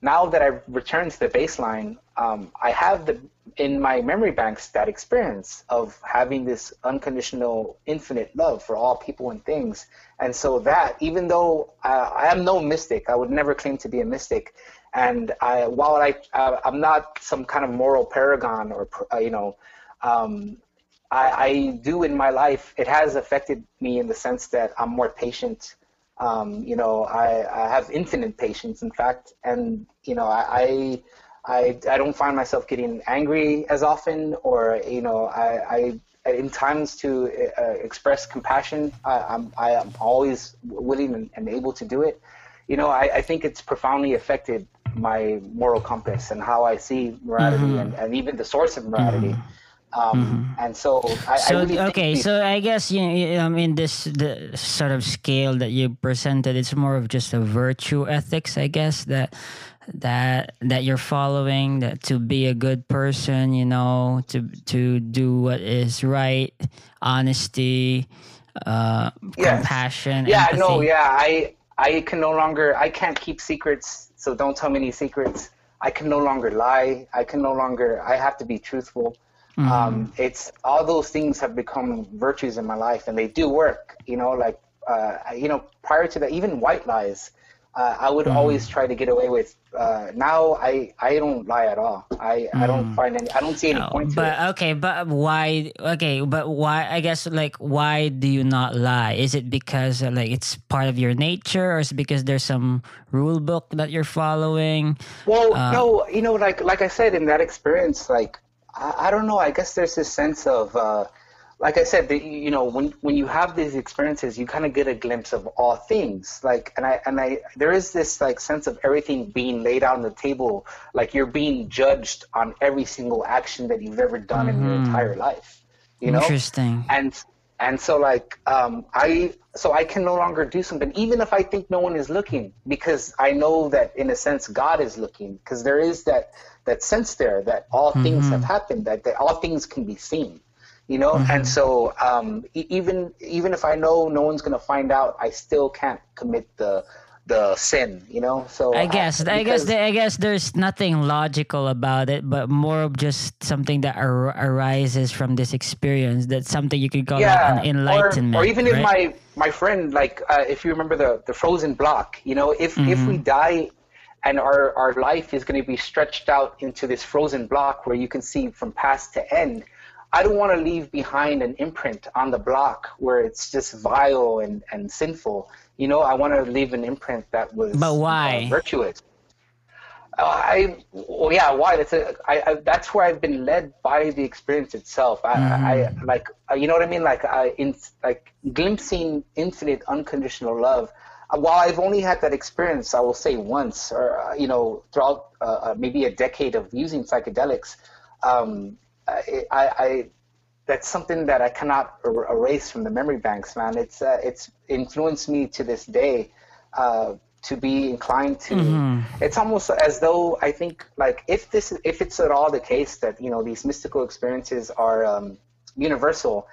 now that I've returned to the baseline, um, I have the in my memory banks that experience of having this unconditional, infinite love for all people and things. And so that, even though uh, I am no mystic, I would never claim to be a mystic. And I, while I, uh, I'm not some kind of moral paragon or, uh, you know, um, I, I, do in my life, it has affected me in the sense that I'm more patient. Um, you know, I, I have infinite patience, in fact. And, you know, I, I I, don't find myself getting angry as often, or you know, I, I in times to uh, express compassion, I, I'm I am always willing and, and, able to do it. You know, I, I think it's profoundly affected my moral compass and how I see morality mm-hmm. and, and even the source of morality. Mm-hmm. Um, mm-hmm. And so, I, so I really okay, so I guess you, you I mean this the sort of scale that you presented, it's more of just a virtue ethics, I guess that that that you're following that to be a good person you know to to do what is right honesty uh yes. compassion yeah empathy. no yeah i i can no longer i can't keep secrets so don't tell me any secrets i can no longer lie i can no longer i have to be truthful mm-hmm. um it's all those things have become virtues in my life and they do work you know like uh you know prior to that even white lies uh, I would mm. always try to get away with. Uh, now I I don't lie at all. I, mm. I don't mm. find any. I don't see any no, point. But it. But okay, but why? Okay, but why? I guess like why do you not lie? Is it because uh, like it's part of your nature, or is it because there's some rule book that you're following? Well, uh, no, you know, like like I said in that experience, like I, I don't know. I guess there's this sense of. Uh, like I said, you know, when when you have these experiences, you kind of get a glimpse of all things. Like, and I and I, there is this like sense of everything being laid out on the table, like you're being judged on every single action that you've ever done mm-hmm. in your mm-hmm. entire life. You know, Interesting. and and so like um, I so I can no longer do something even if I think no one is looking because I know that in a sense God is looking because there is that that sense there that all things have happened that, that all things can be seen you know and so um, e- even even if I know no one's gonna find out I still can't commit the the sin you know so I guess I guess the- I guess there's nothing logical about it, but more of just something that ar- arises from this experience. That's something you could call yeah, an enlightenment. Or, or even if my my friend, like uh, if you remember the the frozen block, you know, if if we Mm-hmm. die and our our life is going to be stretched out into this frozen block where you can see from past to end. I don't want to leave behind an imprint on the block where it's just vile and, and sinful. You know, I want to leave an imprint that was But why? uh, virtuous. Uh, I well, yeah, why? That's a, I, I, that's where I've been led by the experience itself. I, I like uh, you know what I mean, like I in like glimpsing infinite unconditional love. While I've only had that experience, I will say once, or uh, you know, throughout uh, uh, maybe a decade of using psychedelics, um, I, I, I that's something that I cannot er- erase from the memory banks, man. It's uh, it's influenced me to this day uh, to be inclined to. It's almost as though I think like if this if it's at all the case that you know these mystical experiences are um, universal.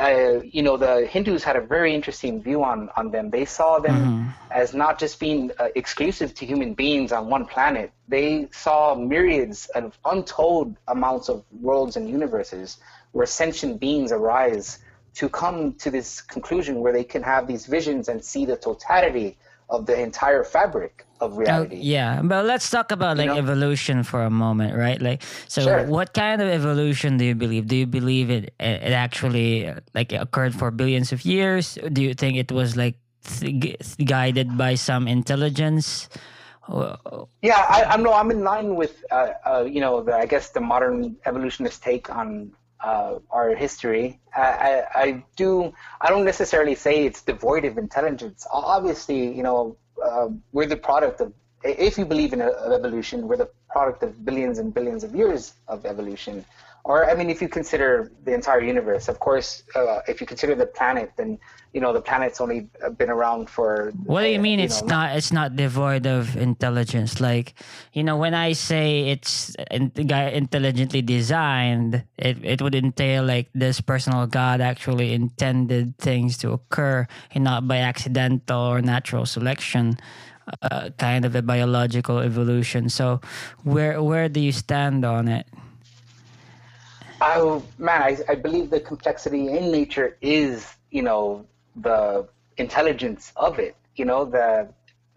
Uh, you know the Hindus had a very interesting view on on them. They saw them as not just being uh, exclusive to human beings on one planet. They saw myriads of untold amounts of worlds and universes where sentient beings arise to come to this conclusion where they can have these visions and see the totality of the entire fabric of Oh, reality. yeah, but let's talk about like know? evolution for a moment, right? Like, so Sure. what kind of evolution do you believe? Do you believe it it actually uh, like occurred for billions of years? Do you think it was like th- guided by some intelligence? Yeah, I, I'm no, I'm in line with uh, uh, you know the, I guess the modern evolutionist take on uh, our history. I, I, I do I don't necessarily say it's devoid of intelligence. Obviously, you know uh, we're the product of if you believe in a, evolution, we're the product of billions and billions of years of evolution. Or I mean, if you consider the entire universe, of course, uh, if you consider the planet, then you know the planet's only been around for. What do you uh, mean it's know, not it's not devoid of intelligence? Like, you know, when I say it's intelligently designed, it, it would entail like this personal God actually intended things to occur and not by accidental or natural selection. Uh, kind of a biological evolution. So, where where do you stand on it? I man, I, I believe the complexity in nature is, you know, the intelligence of it. You know, the,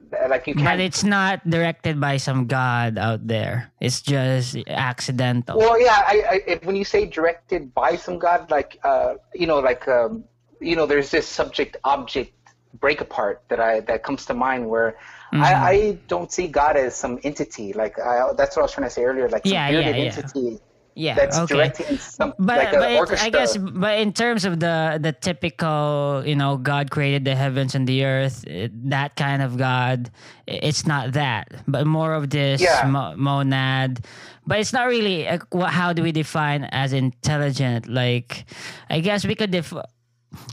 the like you can't. But it's not directed by some god out there. It's just accidental. well, yeah, I, I if, when you say directed by some god, like uh, you know, like um, you know, there's this subject object break apart that I that comes to mind where. Mm-hmm. I, I don't see God as some entity. Like I, that's what I was trying to say earlier. Like some Yeah, yeah, bearded yeah. entity yeah, that's okay. directing some but, like but it-. I guess, but in terms of the the typical, you know, God created the heavens and the earth, it, that kind of God, it's not that, but more of this Yeah. mo- monad. But it's not really. Uh, how do we define as intelligent? Like, I guess we could def.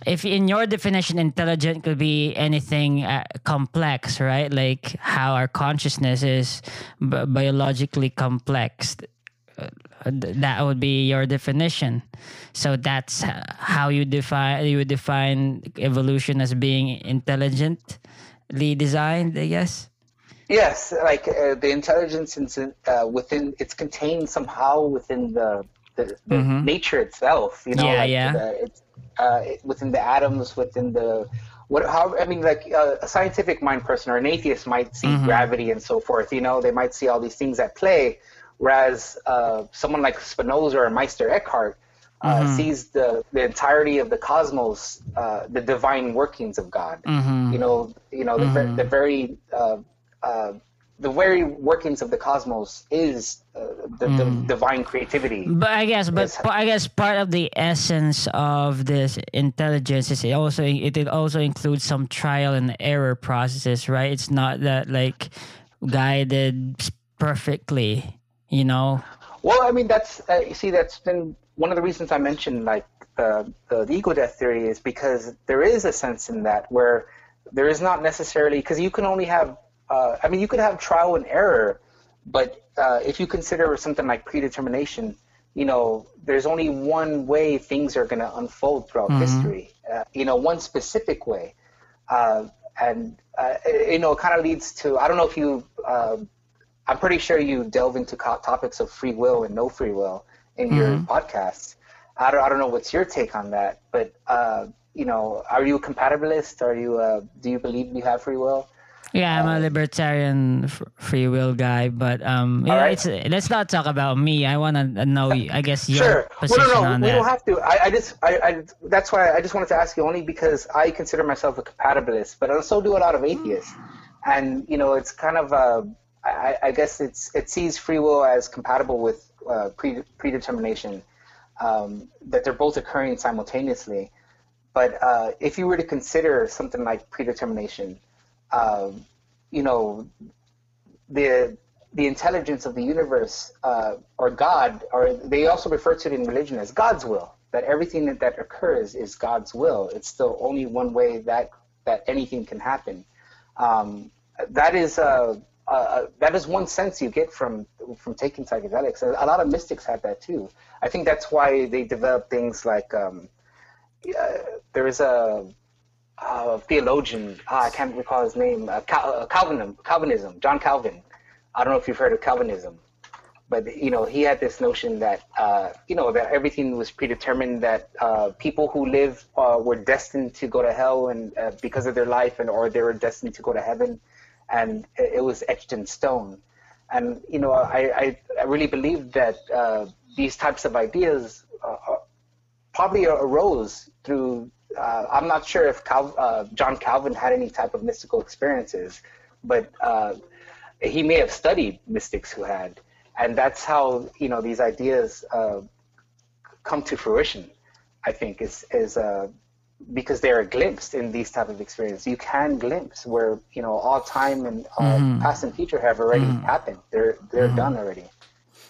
If in your definition, intelligent could be anything uh, complex, right? Like how our consciousness is bi- biologically complex th- that would be your definition so that's how you define you would define evolution as being intelligently designed i guess Yes, like uh, the intelligence is uh, within it's contained somehow within the the, the nature itself. You know, Mm-hmm. Yeah, like yeah. The, it's uh, within the atoms, within the what? How? I mean, like uh, a scientific mind person or an atheist might see Mm-hmm. gravity and so forth. You know, they might see all these things at play, whereas uh, someone like Spinoza or Meister Eckhart. Uh, Mm-hmm. Sees the, the entirety of the cosmos, uh, the divine workings of God. Mm-hmm. You know, you know the, ver- the very uh, uh, the very workings of the cosmos is uh, the, the divine creativity. but i guess but pa- i guess part of the essence of this intelligence is it also it it also includes some trial and error processes right it's not that like guided perfectly you know Well, I mean, that's uh, you see, that's been one of the reasons I mentioned like uh, the, the ego death theory is because there is a sense in that where there is not necessarily because you can only have. Uh, I mean, you could have trial and error, but uh, if you consider something like predetermination, you know, there's only one way things are going to unfold throughout mm-hmm. history. Uh, you know, one specific way, uh, and uh, you know, it kind of leads to. I don't know if you. Uh, I'm pretty sure you delve into topics of free will and no free will in mm-hmm. your podcasts. I don't. I don't know what's your take on that, but uh, you know, are you a compatibilist? Are you? Uh, do you believe you have free will? Yeah, I'm a libertarian free will guy, but um, yeah, right. let's not talk about me. I want to know, I guess, your sure. position well, no, no, on we that. don't have to. I, I just, I, I, that's why I just wanted to ask you only because I consider myself a compatibilist, but I also do a lot of atheists, and you know, it's kind of, uh, I, I guess it's it sees free will as compatible with uh, pre, predetermination, um, that they're both occurring simultaneously. But uh, if you were to consider something like predetermination um, you know, the the intelligence of the universe uh, or God, or they also refer to it in religion as God's will. That everything that, that occurs is God's will. It's still only one way that that anything can happen. Um, that is uh, uh, that is one sense you get from from taking psychedelics. A, lot of mystics had that too. I think that's why they developed things like um, uh, there is a uh, theologian, uh, I can't recall his name, uh, Cal- uh, Calvinism, John Calvin. I don't know if you've heard of Calvinism, but you know he had this notion that uh, you know that everything was predetermined, that people who live were destined to go to hell and because of their life, and or they were destined to go to heaven, and it, was etched in stone. And you know, I, I, really believe that these types of ideas probably arose through uh, I'm not sure if Cal- uh, John Calvin had any type of mystical experiences, but uh, he may have studied mystics who had, and that's how you know these ideas uh, come to fruition. I think is is uh, because they are glimpsed in these type of experiences. You can glimpse where you know all time and uh, mm-hmm. past and future have already mm-hmm. happened. They're they're mm-hmm. done already.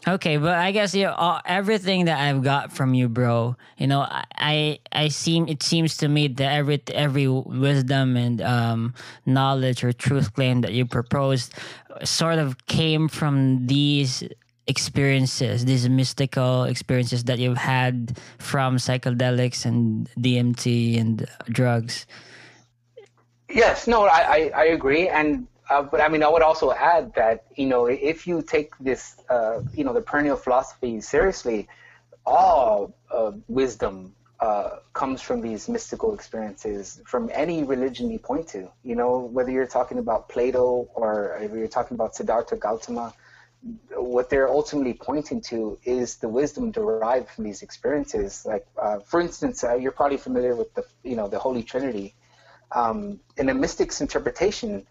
Okay, but I guess you know, all, everything that I've got from you, bro. You know, I I seem it seems to me that every every wisdom and um, knowledge or truth claim that you proposed sort of came from these experiences, these mystical experiences that you've had from psychedelics and DMT and drugs. Yes, no, I, I, I agree, and uh, but I mean, I would also add that you know, if you take this, uh, you know, the perennial philosophy seriously, all uh, wisdom uh, comes from these mystical experiences from any religion you point to. You know, whether you're talking about Plato or if you're talking about Siddhartha Gautama, what they're ultimately pointing to is the wisdom derived from these experiences. Like, uh, for instance, uh, you're probably familiar with the, you know, the Holy Trinity. Um, in a mystic's interpretation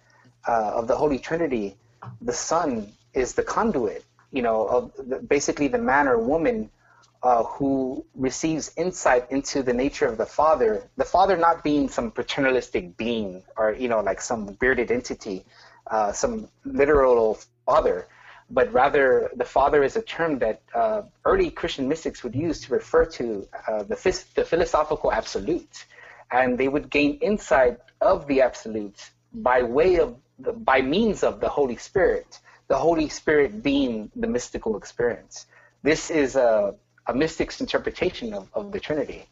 uh, of the Holy Trinity, the Son is the conduit, you know, of the, basically the man or woman uh, who receives insight into the nature of the Father. The Father not being some paternalistic being or, you know, like some bearded entity, uh, some literal father, but rather the Father is a term that uh, early Christian mystics would use to refer to uh, the, the philosophical absolute. And they would gain insight of the absolute by way of by means of the Holy Spirit, the Holy Spirit being the mystical experience. This is a, a mystic's interpretation of, of the Trinity,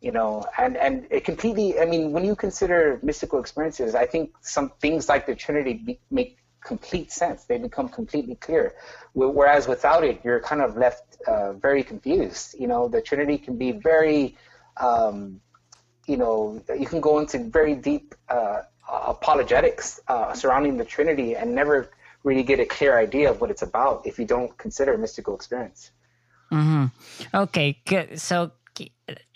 you know, and, and it completely, I mean, when you consider mystical experiences, I think some things like the Trinity be, make complete sense. They become completely clear. Whereas without it, you're kind of left uh, very confused. You know, the Trinity can be very, um, you know, you can go into very deep uh, apologetics uh, surrounding the Trinity and never really get a clear idea of what it's about if you don't consider mystical experience. Mm-hmm. Okay, good. So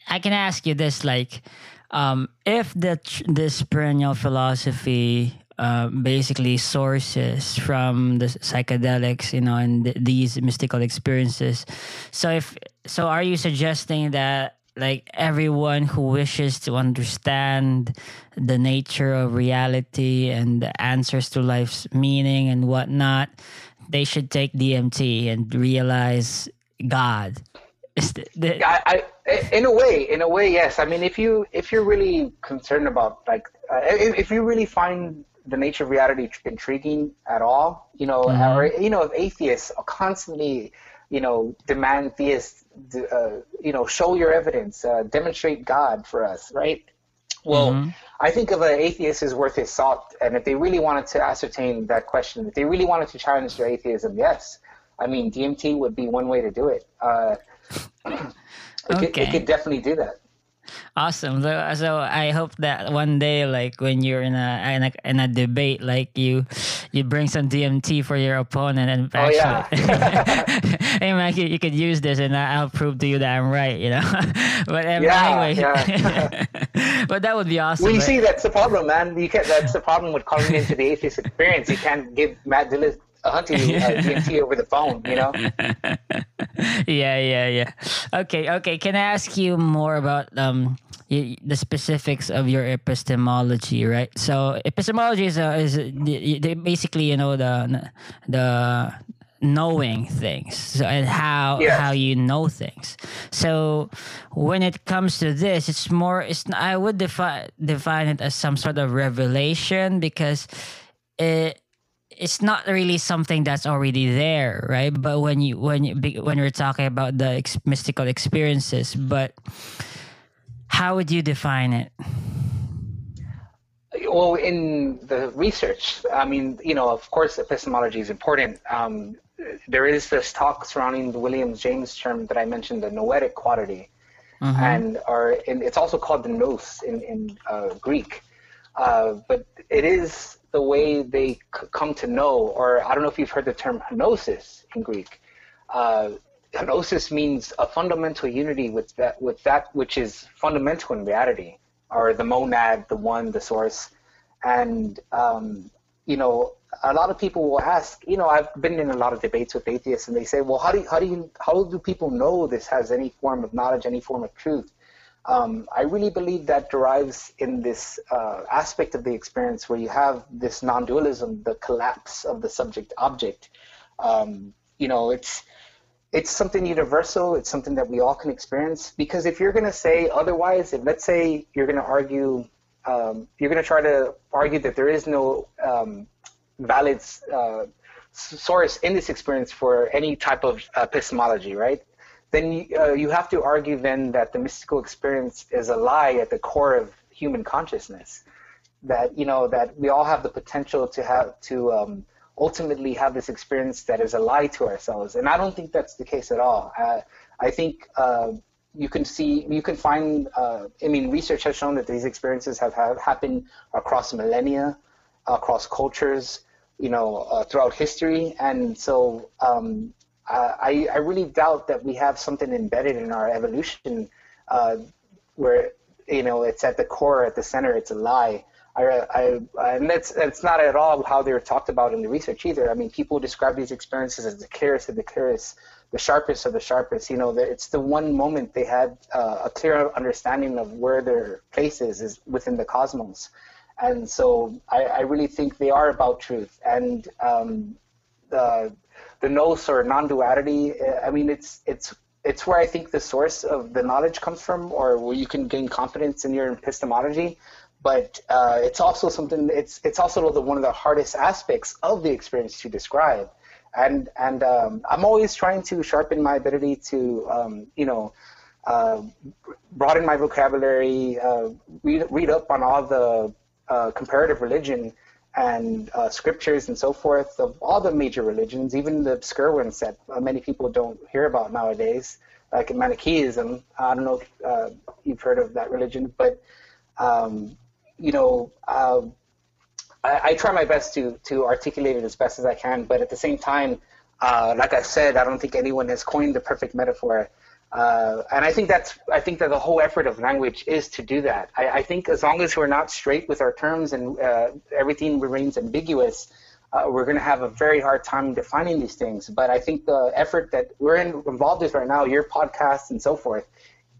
I can ask you this: like, um, if the this perennial philosophy uh, basically sources from the psychedelics, you know, and th- these mystical experiences. So if so, are you suggesting that like everyone who wishes to understand the nature of reality and the answers to life's meaning and whatnot they should take DMT and realize God. The, the, I, I, in a way, in a way, yes. I mean, if you if you're really concerned about like, uh, if, if you really find the nature of reality intriguing at all, you know, mm-hmm. or you know, if atheists are constantly, you know, demand theists, uh, you know, show your evidence, uh, demonstrate God for us, right? Well, mm-hmm. I think of an atheist is worth his salt, and if they really wanted to ascertain that question, if they really wanted to challenge their atheism, yes, I mean DMT would be one way to do it. Uh, it, okay. could, it could definitely do that. Awesome. So, so I hope that one day, like when you're in a, in a in a debate, like you you bring some DMT for your opponent and actually, oh, yeah. hey man, you, you, could use this and I'll prove to you that I'm right. You know. but um, yeah, anyway, yeah. but that would be awesome. Well, you see, that's the problem, man. You can't. That's the problem with coming into the atheist experience. You can't give Matt Dillahunty uh, DMT over the phone, you know? yeah, yeah, yeah. Okay, okay. Can I ask you more about um the specifics of your epistemology, right? So epistemology is a, is a, basically you know the the knowing things so, and how yes. how you know things. So when it comes to this, it's more. It's I would define define it as some sort of revelation because it it's not really something that's already there, right? But when you when you when we're talking about the ex- mystical experiences, but how would you define it? Well, in the research, I mean, you know, of course, epistemology is important. Um, there is this talk surrounding the William James term that I mentioned, the noetic quality, mm-hmm. and or it's also called the nous in in uh, Greek. Uh, but it is the way they come to know, or I don't know if you've heard the term gnosis in Greek. Uh, gnosis means a fundamental unity with that, with that which is fundamental in reality, or the monad, the one, the source. And, um, you know, a lot of people will ask, you know, I've been in a lot of debates with atheists and they say, well, how do you, how do you, how do people know this has any form of knowledge, any form of truth? Um, I really believe that derives in this uh, aspect of the experience where you have this non-dualism, the collapse of the subject-object. Um, you know, it's it's something universal. It's something that we all can experience. Because if you're going to say otherwise, if let's say you're going to argue, um, you're going to try to argue that there is no um, valid uh, source in this experience for any type of epistemology, right? Then uh, you have to argue then that the mystical experience is a lie at the core of human consciousness. That you know that we all have the potential to have to um, ultimately have this experience that is a lie to ourselves, and I don't think that's the case at all. Uh, I think uh, you can see you can find. Uh, I mean, research has shown that these experiences have, have happened across millennia, across cultures, you know, uh, throughout history, and so um, I, I really doubt that we have something embedded in our evolution uh, where you know it's at the core, at the center, it's a lie. I, I, and that's that's not at all how they're talked about in the research either. I mean, people describe these experiences as the clearest of the clearest, the sharpest of the sharpest. You know, it's the one moment they had uh, a clear understanding of where their place is, is within the cosmos. And so I, I really think they are about truth. And um, the the nous or non-duality. I mean, it's it's it's where I think the source of the knowledge comes from, or where you can gain confidence in your epistemology. But uh, it's also something. It's it's also the, one of the hardest aspects of the experience to describe. And and um, I'm always trying to sharpen my ability to um, you know uh, broaden my vocabulary, uh, read read up on all the uh, comparative religion and uh, scriptures and so forth of all the major religions, even the obscure ones that uh, many people don't hear about nowadays, like in Manichaeism. I don't know if uh, you've heard of that religion, but um, you know, uh, I, I, try my best to to articulate it as best as I can. But at the same time, uh, like I said, I don't think anyone has coined the perfect metaphor. Uh, and I think that's I think that the whole effort of language is to do that. I, I think as long as we're not straight with our terms and uh, everything remains ambiguous, uh, we're going to have a very hard time defining these things. But I think the effort that we're in, involved with right now, your podcast and so forth,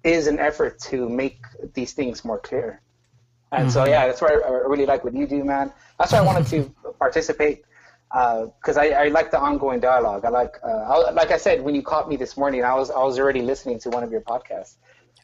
is an effort to make these things more clear. And mm-hmm. so yeah, that's why I really like what you do, man. That's why I wanted to participate. Because uh, I, I, like the ongoing dialogue. I like, uh, I, like I said, when you caught me this morning, I was I was already listening to one of your podcasts.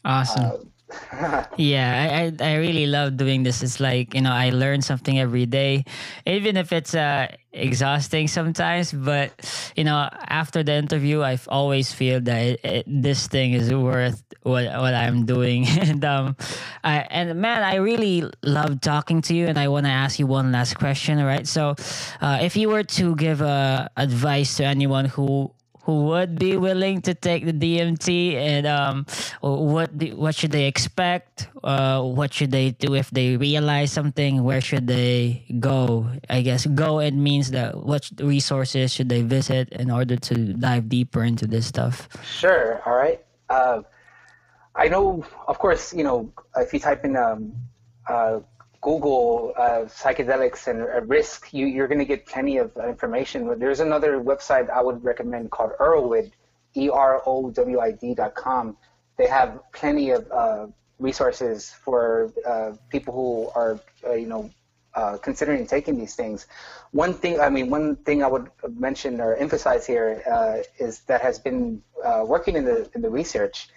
Awesome. Yeah, I, I really love doing this. It's like you know I learn something every day, even if it's uh, exhausting sometimes. But you know after the interview, I've always feel that it, it, this thing is worth what what I'm doing. and um, I and man, I really love talking to you. And I want to ask you one last question. Right. So, uh, if you were to give uh, advice to anyone who who would be willing to take the DMT and um, what what should they expect? Uh, what should they do if they realize something? Where should they go? I guess go it means that what resources should they visit in order to dive deeper into this stuff? Sure. All right. Uh, I know, of course, you know, if you type in um, uh, Google uh, psychedelics and uh, risk, you, you're going to get plenty of information. There's another website I would recommend called Erowid, E-R-O-W-I-D dot com. They have plenty of uh, resources for uh, people who are, uh, you know, uh, considering taking these things. One thing, I mean, one thing I would mention or emphasize here is that has been working in the in the research.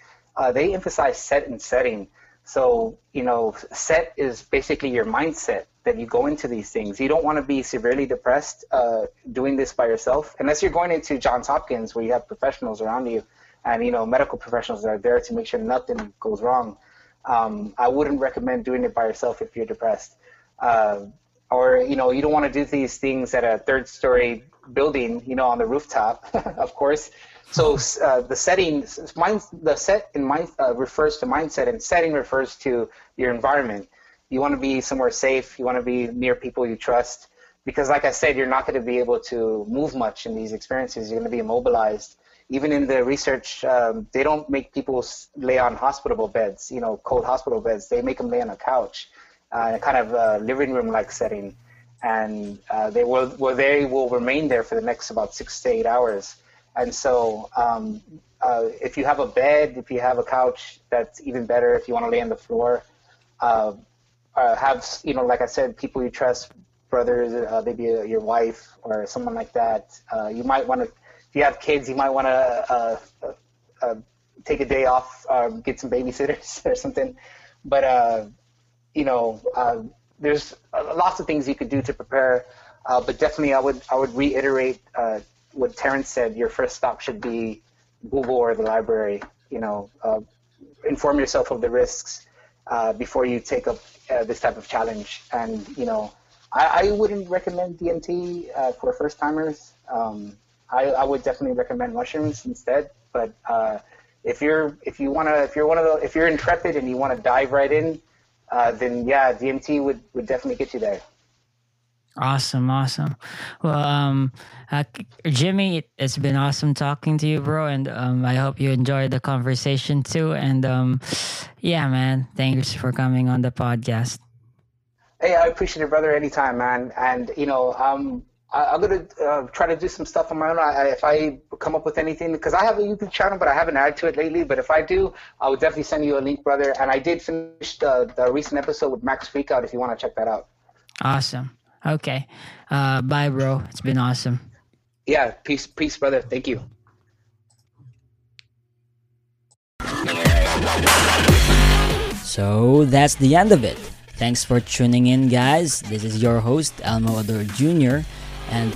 they emphasize set and setting. So, you know, set is basically your mindset that you go into these things. You don't want to be severely depressed uh, doing this by yourself, unless you're going into Johns Hopkins where you have professionals around you and, you know, medical professionals that are there to make sure nothing goes wrong. Um, I wouldn't recommend doing it by yourself if you're depressed. Uh, or, you know, you don't want to do these things at a third story building, you know, on the rooftop, of course. So uh, the setting, mind, the set in mind uh, refers to mindset, and setting refers to your environment. You want to be somewhere safe. You want to be near people you trust, because, like I said, you're not going to be able to move much in these experiences. You're going to be immobilized. Even in the research, um, they don't make people lay on hospital beds, you know, cold hospital beds. They make them lay on a couch, uh, kind of a living room-like setting, and uh, they will, well, they will remain there for the next about six to eight hours and so, um, uh, if you have a bed, if you have a couch, that's even better. If you want to lay on the floor, uh, uh, have you know, like I said, people you trust, brothers, uh, maybe your wife or someone like that. Uh, you might want to, if you have kids, you might want to uh, take a day off, get some babysitters or something. But you know, there's lots of things you could do to prepare. but definitely, I would I would reiterate what Terence said, your first stop should be Google or the library. You know, uh, inform yourself of the risks uh, before you take up uh, this type of challenge. And you know, I, I wouldn't recommend DMT uh, for first timers. Um, I, I, would definitely recommend mushrooms instead. But uh, if you're if you wanna if you're one of the if you're intrepid and you want to dive right in, uh, then yeah, DMT would would definitely get you there. Awesome, awesome. Well, um, uh, Jimmy, it's been awesome talking to you, bro, and um, I hope you enjoyed the conversation too. And um, yeah, man, thanks for coming on the podcast. Hey, I appreciate it, brother. Anytime, man. And you know, um, I, am gonna uh, try to do some stuff on my own. I, if I come up with anything, because I have a YouTube channel, but I haven't added to it lately. But if I do, I would definitely send you a link, brother. And I did finish the, the recent episode with Max Freakout. If you want to check that out. Awesome. Okay. Uh, bye, bro. It's been awesome. Yeah. Peace, peace, brother. Thank you. So that's the end of it. Thanks for tuning in, guys. This is your host, Elmo Ador Jr., and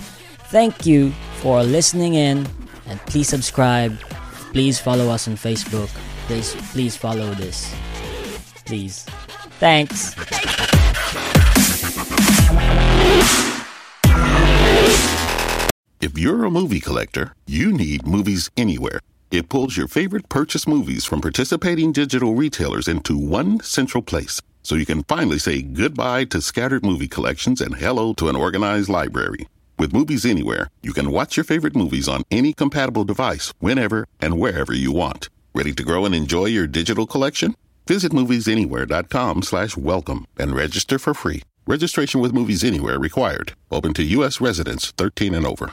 thank you for listening in. And please subscribe. Please follow us on Facebook. Please, please follow this. Please. Thanks. If you're a movie collector, you need Movies Anywhere. It pulls your favorite purchase movies from participating digital retailers into one central place so you can finally say goodbye to scattered movie collections and hello to an organized library. With Movies Anywhere, you can watch your favorite movies on any compatible device whenever and wherever you want. Ready to grow and enjoy your digital collection? Visit moviesanywhere.com slash welcome and register for free. Registration with Movies Anywhere required. Open to U.S. residents 13 and over.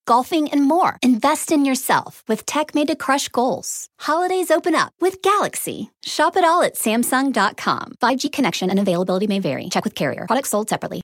golfing, and more. Invest in yourself with tech made to crush goals. Holidays open up with Galaxy. Shop it all at Samsung.com. 5G connection and availability may vary. Check with carrier. Products sold separately.